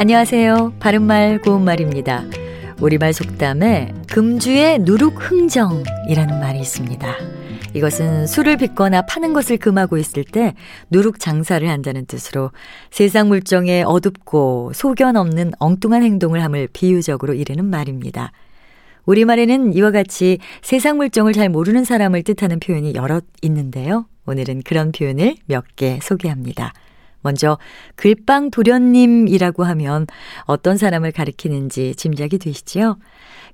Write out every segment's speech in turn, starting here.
안녕하세요. 바른말 고운말입니다. 우리말 속담에 금주의 누룩흥정이라는 말이 있습니다. 이것은 술을 빚거나 파는 것을 금하고 있을 때 누룩 장사를 한다는 뜻으로 세상 물정에 어둡고 소견 없는 엉뚱한 행동을 함을 비유적으로 이르는 말입니다. 우리말에는 이와 같이 세상 물정을 잘 모르는 사람을 뜻하는 표현이 여럿 있는데요. 오늘은 그런 표현을 몇 개 소개합니다. 먼저 글빵 도련님이라고 하면 어떤 사람을 가리키는지 짐작이 되시지요?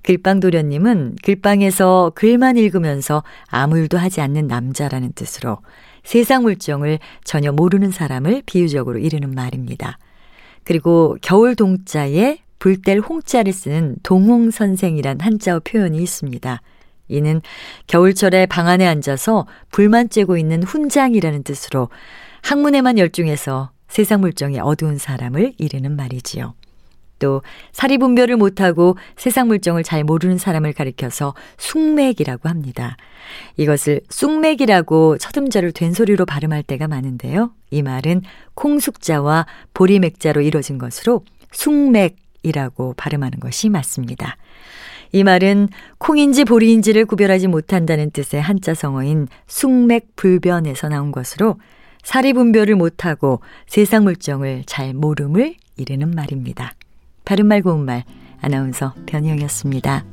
글빵 도련님은 글빵에서 글만 읽으면서 아무 일도 하지 않는 남자라는 뜻으로 세상 물정을 전혀 모르는 사람을 비유적으로 이르는 말입니다. 그리고 겨울 동자에 불뗄 홍자를 쓰는 동홍 선생이란 한자어 표현이 있습니다. 이는 겨울철에 방 안에 앉아서 불만 쬐고 있는 훈장이라는 뜻으로 학문에만 열중해서 세상 물정이 어두운 사람을 이르는 말이지요. 또 사리 분별을 못하고 세상 물정을 잘 모르는 사람을 가리켜서 숙맥이라고 합니다. 이것을 쑥맥이라고 첫 음절을 된소리로 발음할 때가 많은데요. 이 말은 콩숙자와 보리맥자로 이뤄진 것으로 숙맥이라고 발음하는 것이 맞습니다. 이 말은 콩인지 보리인지를 구별하지 못한다는 뜻의 한자 성어인 숙맥불변에서 나온 것으로 사리 분별을 못하고 세상 물정을 잘 모름을 이르는 말입니다. 바른말 고운말 아나운서 변희영이었습니다.